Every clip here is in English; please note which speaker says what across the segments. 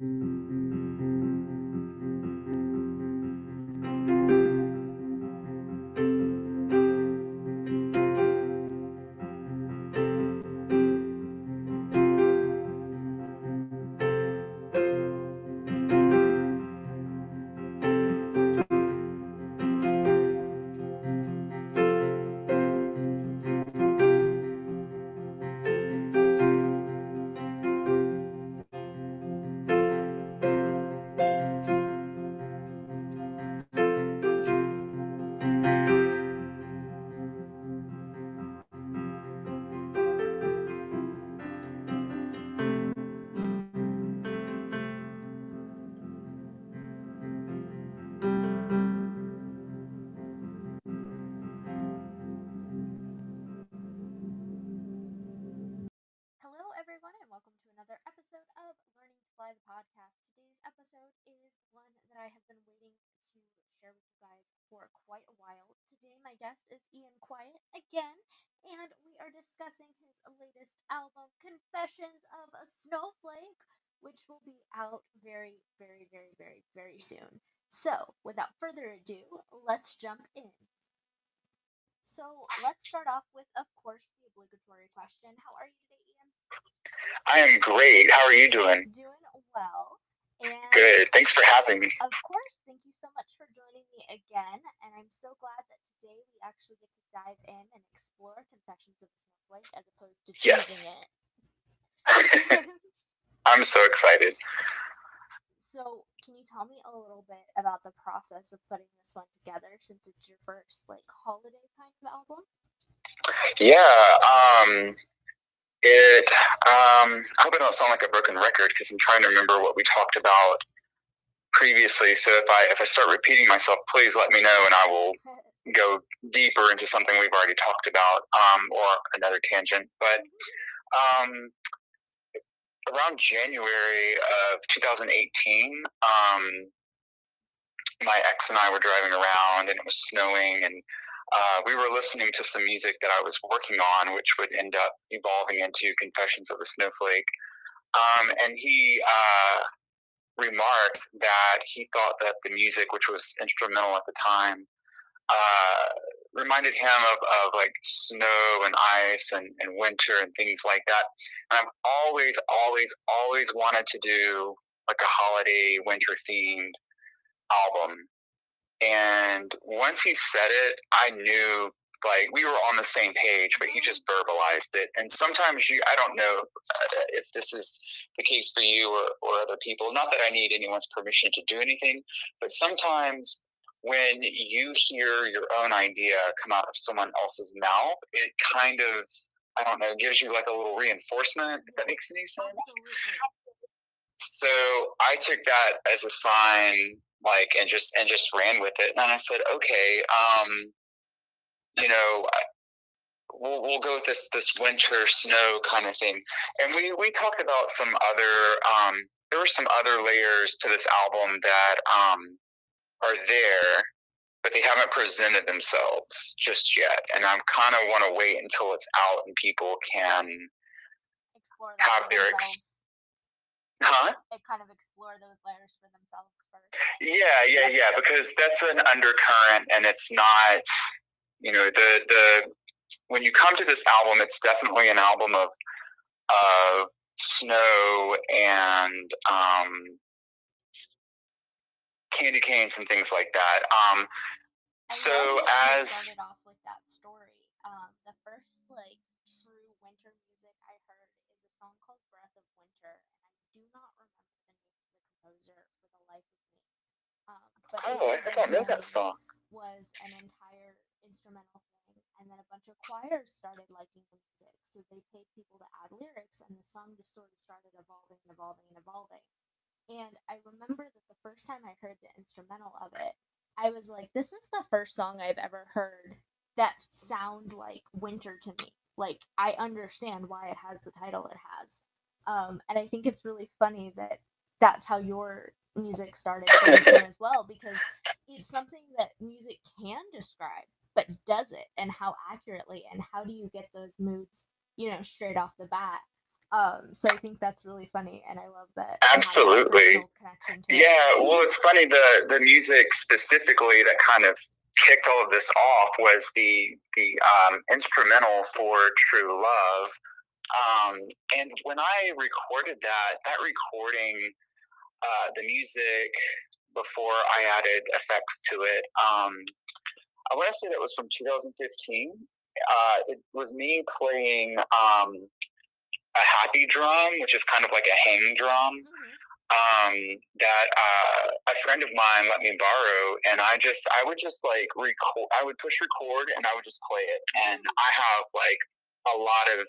Speaker 1: Hello, discussing his latest album, Confessions of a Snowflake, which will be out very, very, very, very, very soon. So, without further ado, let's jump in. So, let's start off with, of course, the obligatory question How are you today, Ian?
Speaker 2: I am great. How are you doing?
Speaker 1: Doing well. And
Speaker 2: Good. Thanks for having me.
Speaker 1: of course, thank you so much for joining me again. And I'm so glad that today we actually get to dive in and explore Confessions of a Snowflake as opposed to
Speaker 2: Yes.
Speaker 1: choosing it.
Speaker 2: I'm so excited.
Speaker 1: so, can you tell me a little bit about the process of putting this one together since it's your first like holiday kind of album?
Speaker 2: Yeah. Um. It. Um. I hope I don't sound like a broken record because I'm trying to remember what we talked about previously. So if I if I start repeating myself, please let me know, and I will go deeper into something we've already talked about, um, or another tangent. But um, around January of 2018, um, my ex and I were driving around, and it was snowing, and uh, we were listening to some music that I was working on, which would end up evolving into Confessions of a Snowflake. Um, and he uh, remarked that he thought that the music, which was instrumental at the time, uh, reminded him of, of like snow and ice and, and winter and things like that. And I've always, always, always wanted to do like a holiday winter themed album. And once he said it, I knew like we were on the same page, but he just verbalized it. And sometimes you, I don't know uh, if this is the case for you or, or other people. Not that I need anyone's permission to do anything, but sometimes when you hear your own idea come out of someone else's mouth, it kind of, I don't know, gives you like a little reinforcement, if that makes any sense. So I took that as a sign, like, and just and just ran with it. And I said, okay, um, you know, we'll we'll go with this this winter snow kind of thing. And we we talked about some other, um, there were some other layers to this album that um are there, but they haven't presented themselves just yet. And I'm kind of want to wait until it's out and people can,
Speaker 1: Explore that
Speaker 2: Have their ex-. Huh?
Speaker 1: They kind of explore those layers for themselves first.
Speaker 2: Yeah, yeah, yeah. Because that's an undercurrent, and it's not, you know, the the when you come to this album, it's definitely an album of of snow and um, candy canes and things like that. Um, So as-
Speaker 1: started off with that story. Um, the first like true winter music I heard is a song called Breath of Winter, and I do not remember the name of the composer for the life of me. Um, but it
Speaker 2: oh, I, I don't know that song.
Speaker 1: Was an entire instrumental thing, and then a bunch of choirs started liking the music, so they paid people to add lyrics, and the song just sort of started evolving and evolving and evolving. And I remember that the first time I heard the instrumental of it, I was like, this is the first song I've ever heard that sounds like winter to me. Like, I understand why it has the title it has. Um, and I think it's really funny that that's how your music started as well, because it's something that music can describe, but does it and how accurately and how do you get those moods, you know, straight off the bat? Um, so I think that's really funny, and I love that.
Speaker 2: Absolutely. Yeah. Well, it's funny the the music specifically that kind of kicked all of this off was the the um, instrumental for True Love. Um, and when I recorded that, that recording, uh, the music before I added effects to it, um, I want to say that was from 2015. Uh, it was me playing um, a happy drum, which is kind of like a hang drum. Mm-hmm. Um, that uh, a friend of mine let me borrow, and I just I would just like record. I would push record, and I would just play it. And. I have like a lot of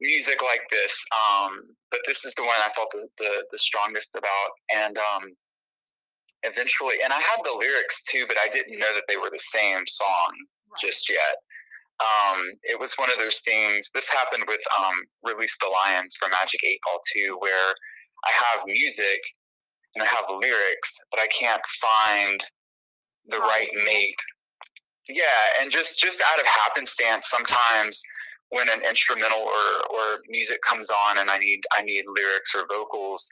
Speaker 2: music like this, um, but this is the one I felt the, the, the strongest about. And um, eventually, and I had the lyrics too, but I didn't know that they were the same song right. just yet um, it was one of those things. This happened with um, Release the Lions for Magic 8 Ball 2, where I have music and I have lyrics, but I can't find the right mate. Yeah, and just just out of happenstance, sometimes when an instrumental or, or music comes on and I need I need lyrics or vocals,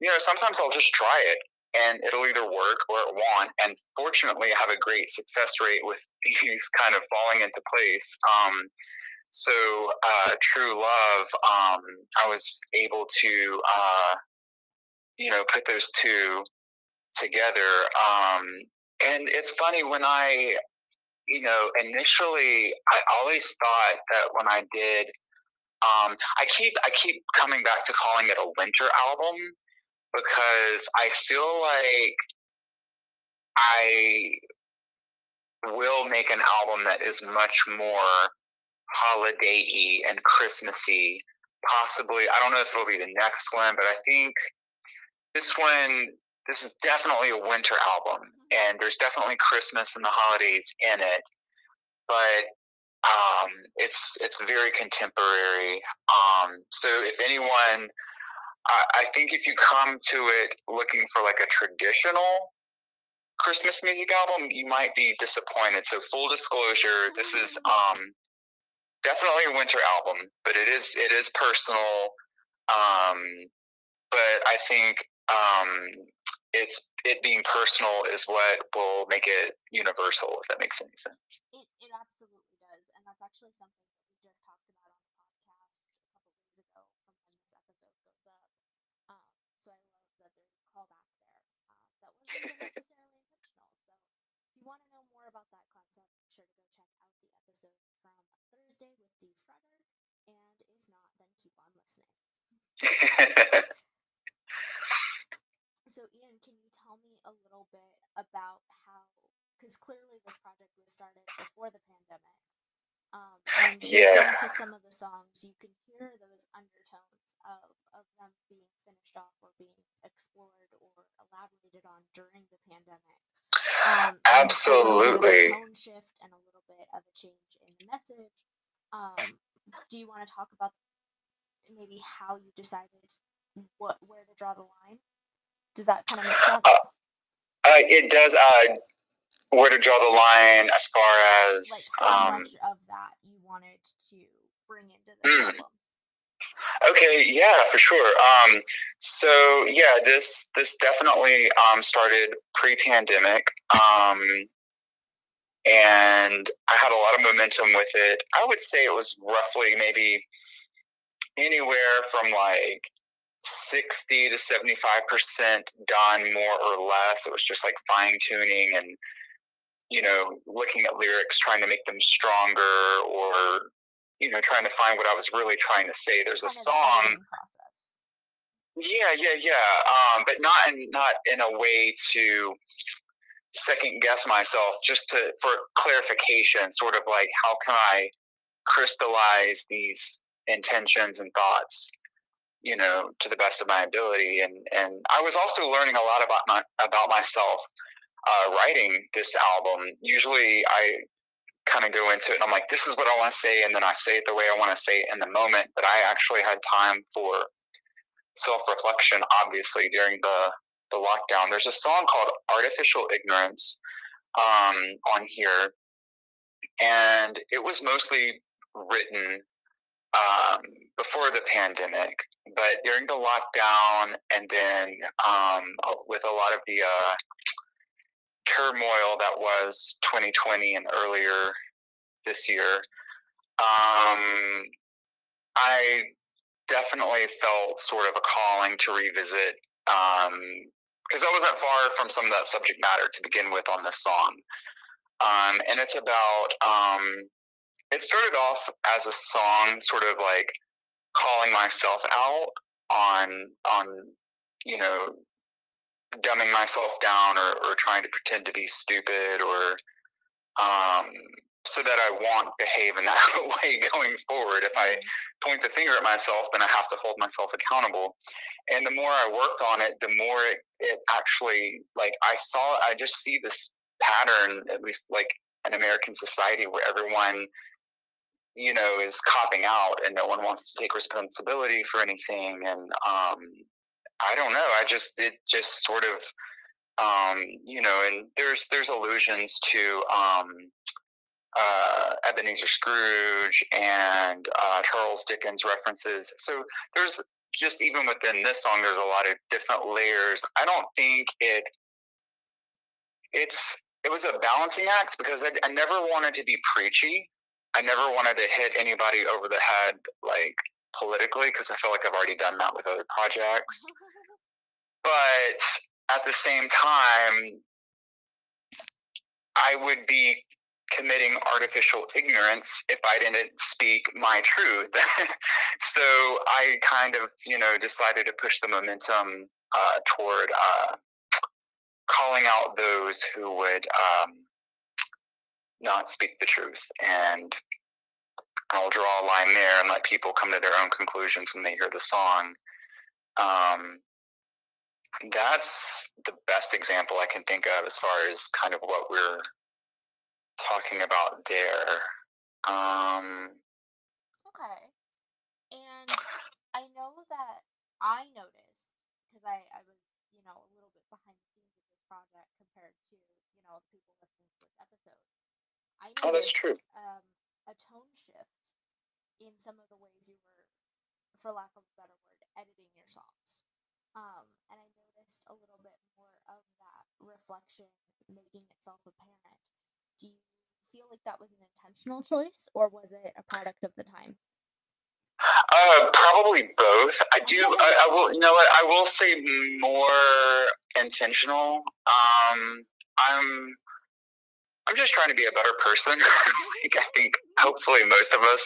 Speaker 2: you know, sometimes I'll just try it and it'll either work or it won't. And fortunately, I have a great success rate with these kind of falling into place. Um, so, uh, True Love, um, I was able to, uh, you know, put those two together. Um, and it's funny when I, you know, initially, I always thought that when I did, um, I keep I keep coming back to calling it a winter album because I feel like I will make an album that is much more holiday-y and Christmassy. Possibly, I don't know if it'll be the next one, but I think this one, this is definitely a winter album, mm-hmm. and there's definitely Christmas and the holidays in it. But um, it's it's very contemporary. Um, so if anyone I, think if you come to it looking for like a traditional Christmas music album, you might be disappointed. So full disclosure, this is mm. um, definitely a winter album, but it is it is personal. Um, but I think um, it's it being personal is what will make it universal, if that makes any sense.
Speaker 1: It, it absolutely does, and that's actually something isn't necessarily intentional. So I love that there's a callback there. Uh that wasn't necessarily episode also. So if you want to know more about that concept, be sure to go check out the episode from Thursday with Dee Frugger. And if not, then keep on listening. so Ian, can you tell me a little bit about how because clearly this project was started before the pandemic. Um, and
Speaker 2: yeah.
Speaker 1: to some of the songs, you can hear those undertones of, of them being finished off or being explored or elaborated on during the pandemic.
Speaker 2: Um, Absolutely.
Speaker 1: tone shift and a little bit of a change in the message. Um, do you want to talk about maybe how you decided what where to draw the line? Does that kind of make sense? Uh,
Speaker 2: uh, it does. Uh, where to draw the line as far as
Speaker 1: like how um, much of that you wanted to bring into the mm, album?
Speaker 2: Okay, yeah, for sure. Um, so yeah, this this definitely um, started pre-pandemic, um, and I had a lot of momentum with it. I would say it was roughly maybe anywhere from like sixty to seventy-five percent done, more or less. It was just like fine tuning and you know looking at lyrics, trying to make them stronger or you know, trying to find what I was really trying to say. There's a song. Yeah, yeah, yeah. Um, but not in not in a way to second guess myself. Just to for clarification, sort of like how can I crystallize these intentions and thoughts, you know, to the best of my ability. And and I was also learning a lot about my about myself uh, writing this album. Usually, I kind of go into it and I'm like, this is what I want to say. And then I say it the way I want to say it in the moment. But I actually had time for self reflection, obviously, during the, the lockdown. There's a song called Artificial Ignorance um, on here. And it was mostly written um, before the pandemic, but during the lockdown, and then um, with a lot of the uh, turmoil that was 2020 and earlier this year, um, I definitely felt sort of a calling to revisit because um, I wasn't far from some of that subject matter to begin with on this song. Um, and it's about um, it started off as a song, sort of like calling myself out on on you know dumbing myself down or, or trying to pretend to be stupid or um, so that I won't behave in that way going forward. If I mm-hmm. point the finger at myself, then I have to hold myself accountable. And the more I worked on it, the more it, it actually like I saw I just see this pattern, at least like in American society where everyone you know, is copping out and no one wants to take responsibility for anything. And um, I don't know. I just it just sort of um, you know, and there's there's allusions to um, uh, Ebenezer Scrooge and uh, Charles Dickens references. So there's just even within this song, there's a lot of different layers. I don't think it it's it was a balancing act because I, I never wanted to be preachy I never wanted to hit anybody over the head, like politically, because I feel like I've already done that with other projects. but at the same time, I would be committing artificial ignorance if I didn't speak my truth. so I kind of, you know, decided to push the momentum uh, toward uh, calling out those who would um, not speak the truth. And I'll draw a line there and let people come to their own conclusions when they hear the song. Um, that's the best example I can think of as far as kind of what we're talking about there. Um,
Speaker 1: okay. And I know that I noticed, because I, I was, you know, a little bit behind the scenes with this project compared to, you know, people listening to this episode.
Speaker 2: I noticed, oh, that's true.
Speaker 1: Um, a tone shift in some of the ways you were, for lack of a better word, editing your songs. Um, and I noticed a little bit more of that reflection making itself apparent. Do you feel like that was an intentional choice, or was it a product of the time?
Speaker 2: Uh, probably both. I do. I, I, will. You know what? I will say more intentional. Um, I'm I'm just trying to be a better person. like I think hopefully most of us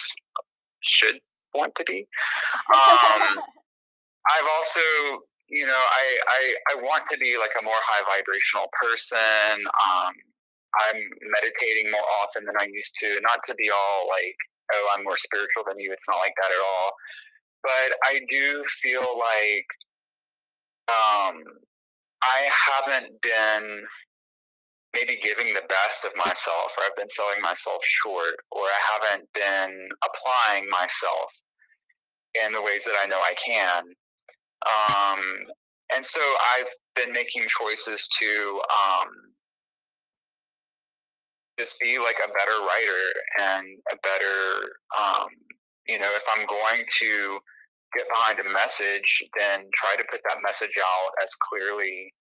Speaker 2: should want to be. Um, I've also, you know, I, I I want to be like a more high vibrational person. Um, I'm meditating more often than I used to. Not to be all like, oh, I'm more spiritual than you. It's not like that at all. But I do feel like um, I haven't been maybe giving the best of myself, or I've been selling myself short, or I haven't been applying myself in the ways that I know I can. Um, and so I've been making choices to um, just be like a better writer and a better, um, you know, if I'm going to get behind a message, then try to put that message out as clearly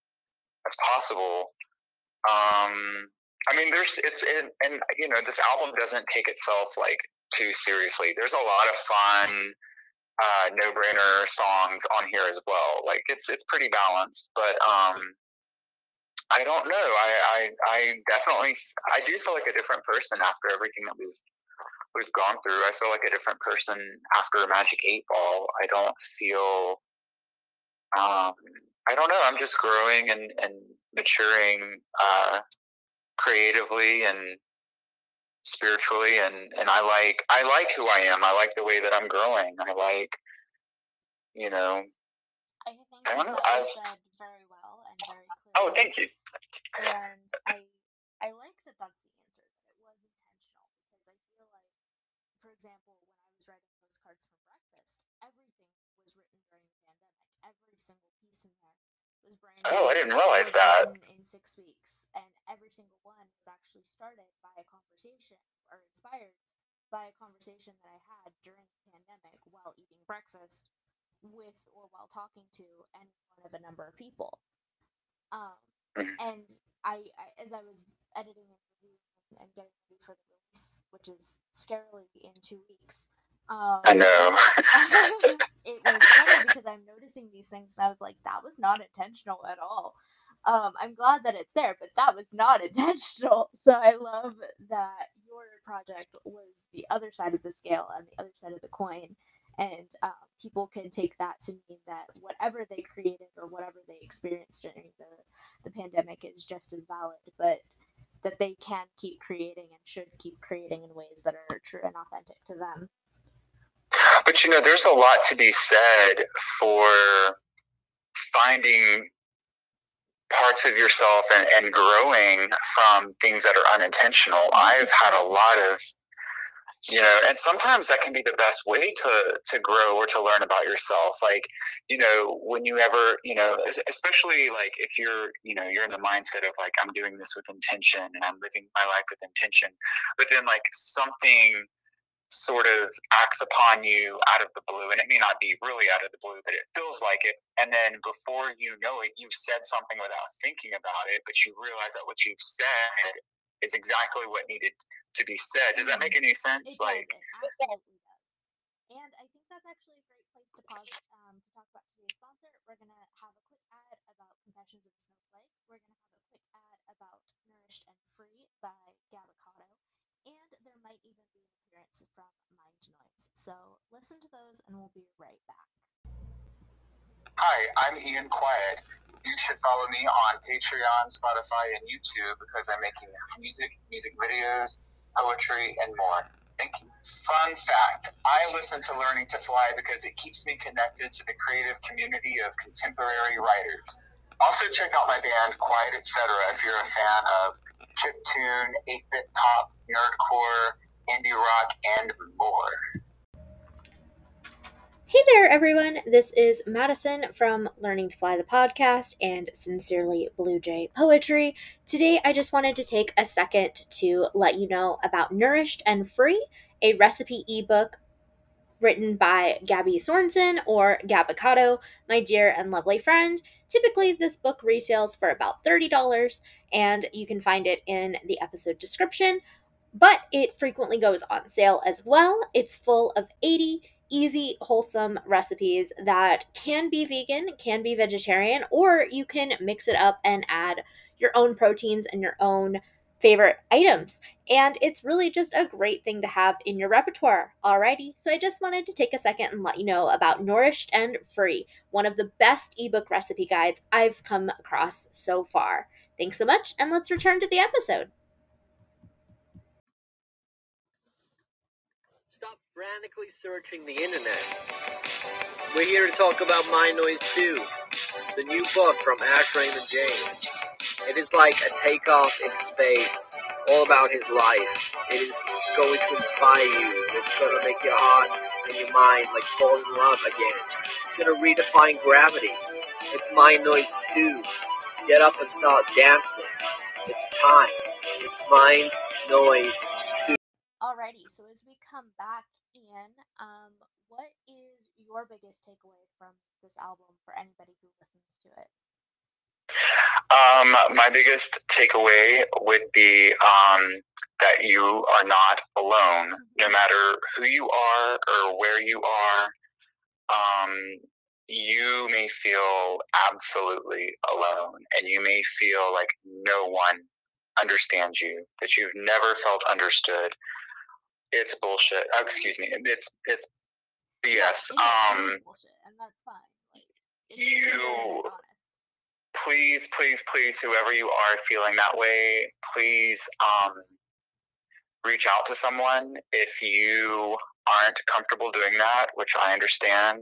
Speaker 2: as possible um, I mean, there's it's in, and you know this album doesn't take itself like too seriously. There's a lot of fun, uh, no-brainer songs on here as well. Like it's it's pretty balanced, but um, I don't know. I, I I definitely I do feel like a different person after everything that we've we've gone through. I feel like a different person after Magic Eight Ball. I don't feel. Um, I don't know. I'm just growing and and maturing uh, creatively and spiritually and and I like I like who I am. I like the way that I'm growing. I like you know
Speaker 1: I think I don't know, said very well and very clearly. Oh,
Speaker 2: thank you.
Speaker 1: And I I like that that's the answer that it was intentional because I feel like for example when I was writing postcards for breakfast everything was written during the pandemic every single piece in there was brand
Speaker 2: new. Oh, I didn't realize that.
Speaker 1: In, in six weeks, and every single one was actually started by a conversation or inspired by a conversation that I had during the pandemic while eating breakfast with or while talking to any one of a number of people. Um,
Speaker 2: Mhm.
Speaker 1: and I, I, as I was editing and reviewing and getting ready for the release, which is scarily in two weeks, um,
Speaker 2: I know.
Speaker 1: it was funny because I'm noticing these things and I was like, that was not intentional at all. Um, I'm glad that it's there, but that was not intentional. So I love that your project was the other side of the scale and the other side of the coin. And um, people can take that to mean that whatever they created or whatever they experienced during the, the pandemic is just as valid, but that they can keep creating and should keep creating in ways that are true and authentic to them.
Speaker 2: But you know, there's a lot to be said for finding parts of yourself and, and growing from things that are unintentional. I've had a lot of you know and sometimes that can be the best way to to grow or to learn about yourself like you know when you ever you know especially like if you're you know you're in the mindset of like i'm doing this with intention and i'm living my life with intention but then like something sort of acts upon you out of the blue and it may not be really out of the blue but it feels like it and then before you know it you've said something without thinking about it but you realize that what you've said is exactly what needed to be said does that make any
Speaker 1: It
Speaker 2: sense
Speaker 1: does.
Speaker 2: like
Speaker 1: It absolutely does. And I think that's actually a great place to pause um, to talk about today's sponsor. We're going to have a quick ad about Confessions of a Snowflake. We're going to have a quick ad about Nourished and Free by Gabicado. And there might even be an appearance from Mind Noise. So listen to those and we'll be right back.
Speaker 2: Hi, I'm Ian Quiet. You should follow me on Patreon, Spotify, and YouTube because I'm making music, music videos, poetry, and more. Thank you. Fun fact I listen to Learning to Fly because it keeps me connected to the creative community of contemporary writers. Also, check out my band, Quiet Etc., if you're a fan of chiptune, 8 bit pop, nerdcore, indie rock, and more.
Speaker 3: Hey there, everyone. This is Madison from Learning to Fly the podcast and Sincerely Blue Jay Poetry. Today, I just wanted to take a second to let you know about Nourished and Free, a recipe ebook written by Gabby Sorensen or Gabicado, my dear and lovely friend. Typically, this book retails for about $30, and you can find it in the episode description, but it frequently goes on sale as well. It's full of 80 easy, wholesome recipes that can be vegan, can be vegetarian, or you can mix it up and add your own proteins and your own favorite items. And it's really just a great thing to have in your repertoire. Alrighty, so I just wanted to take a second and let you know about Nourished and Free, one of the best ebook recipe guides I've come across so far. Thanks so much, and let's return to the episode.
Speaker 4: Stop frantically searching the internet. We're here to talk about Mind Noise 2, the new book from Ash Raymond James. It is like a takeoff in space, all about his life. It is going to inspire you. It's going to make your heart and your mind like fall in love again. It's going to redefine gravity. It's Mind Noise 2. Get up and start dancing. It's time. It's Mind Noise 2.
Speaker 1: Alrighty, so as we come back in, um, what is your biggest takeaway from this album for anybody who listens to it?
Speaker 2: Um, my biggest takeaway would be um, that you are not alone, no matter who you are or where you are. Um, you may feel absolutely alone, and you may feel like no one understands you, that you've never felt understood. It's bullshit. Oh, excuse me. It's it's BS.
Speaker 1: Yeah, it
Speaker 2: Um,
Speaker 1: bullshit, and that's fine. Like, it is what it is,
Speaker 2: you-. Please, please, please, whoever you are feeling that way, please um, reach out to someone if you aren't comfortable doing that, which I understand.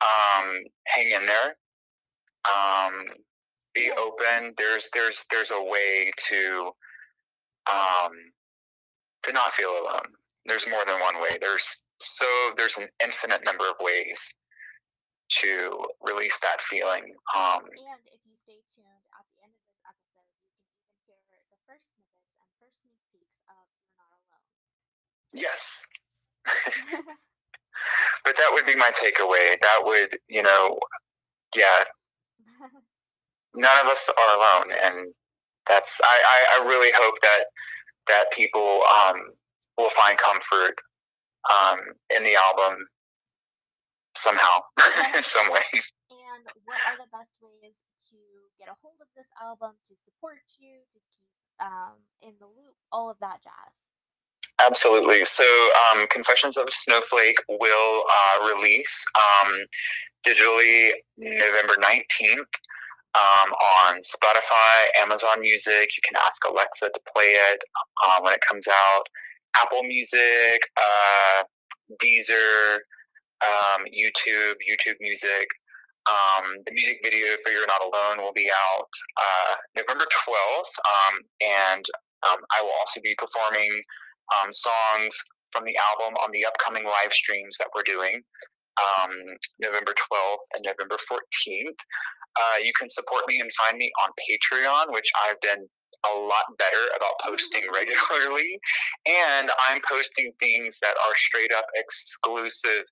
Speaker 2: Um, hang in there. Um, be open. There's there's there's a way to um, to not feel alone. There's more than one way. There's so there's an infinite number of ways to release that feeling. Um,
Speaker 1: And if you stay tuned at the end of this episode, you can even hear the first snippets and first sneak peeks of You're Not Alone.
Speaker 2: Yes. but that would be my takeaway. That would, you know, yeah, none of us are alone, and that's I, I, I really hope that that people um, will find comfort um, in the album somehow, in some way.
Speaker 1: And what are the best ways to get a hold of this album, to support you, to keep um, in the loop, all of that jazz?
Speaker 2: Absolutely. So, um, Confessions of a Snowflake will uh, release um, digitally November 19th um, on Spotify, Amazon Music. You can ask Alexa to play it uh, when it comes out. Apple Music, uh, Deezer, um, YouTube, YouTube Music. Um, the music video for You're Not Alone will be out uh, November 12th, um, and um, I will also be performing um, songs from the album on the upcoming live streams that we're doing um, November 12th and November 14th. Uh, you can support me and find me on Patreon, which I've been a lot better about posting regularly. And I'm posting things that are straight up exclusive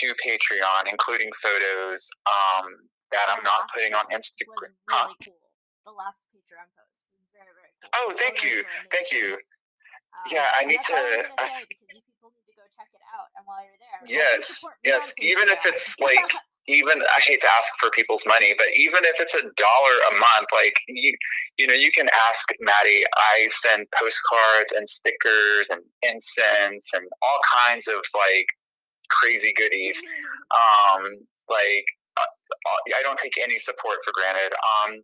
Speaker 2: to Patreon, including photos um, that I'm not putting on Instagram.
Speaker 1: Really cool. The last Patreon post was very, very cool.
Speaker 2: Oh, thank you. Thank you. Um, yeah, I need to.
Speaker 1: I, because you people need to go check it out, and while you're there,
Speaker 2: yes, yes. Even if it's like, even I hate to ask for people's money, but even if it's a dollar a month, like you, you know, you can ask Maddie. I send postcards and stickers and incense and all kinds of like crazy goodies. Um, like uh, I don't take any support for granted. Um,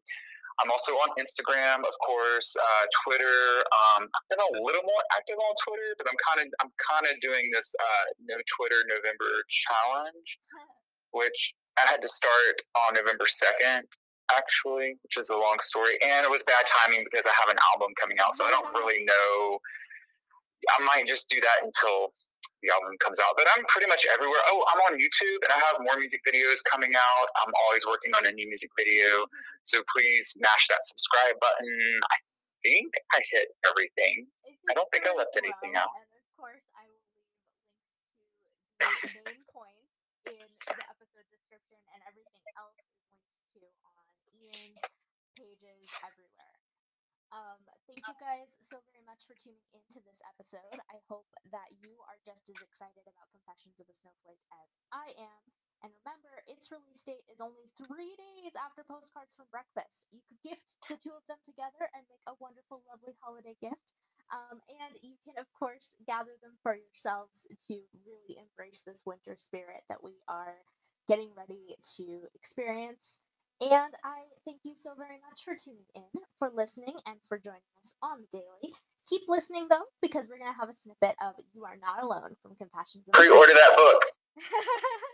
Speaker 2: I'm also on Instagram, of course, uh, Twitter. Um, I've been a little more active on Twitter, but I'm kind of I'm kind of doing this uh, no Twitter November challenge, which I had to start on November second, actually, which is a long story, and it was bad timing because I have an album coming out, so I don't really know. I might just do that until the album comes out. But I'm pretty much everywhere. Oh, I'm on YouTube and I have more music videos coming out. I'm always working on a new music video. So please mash that subscribe button. I think I hit everything. I, don't think I left well. anything out.
Speaker 1: And of course, I will leave links to the main points in the episode description, and everything else is linked to on Ian's pages everywhere. Um, thank you guys so very much for tuning into this episode. I hope that you are just as excited about Confessions of a Snowflake as I am. And remember, its release date is only three days after Postcards from Breakfast. You could gift the two of them together and make a wonderful, lovely holiday gift. Um, and you can, of course, gather them for yourselves to really embrace this winter spirit that we are getting ready to experience and I thank you so very much for tuning in, for listening, and for joining us on the daily. Keep listening though, because we're gonna have a snippet of "You Are Not Alone" from Confessions.
Speaker 2: Pre-order that book.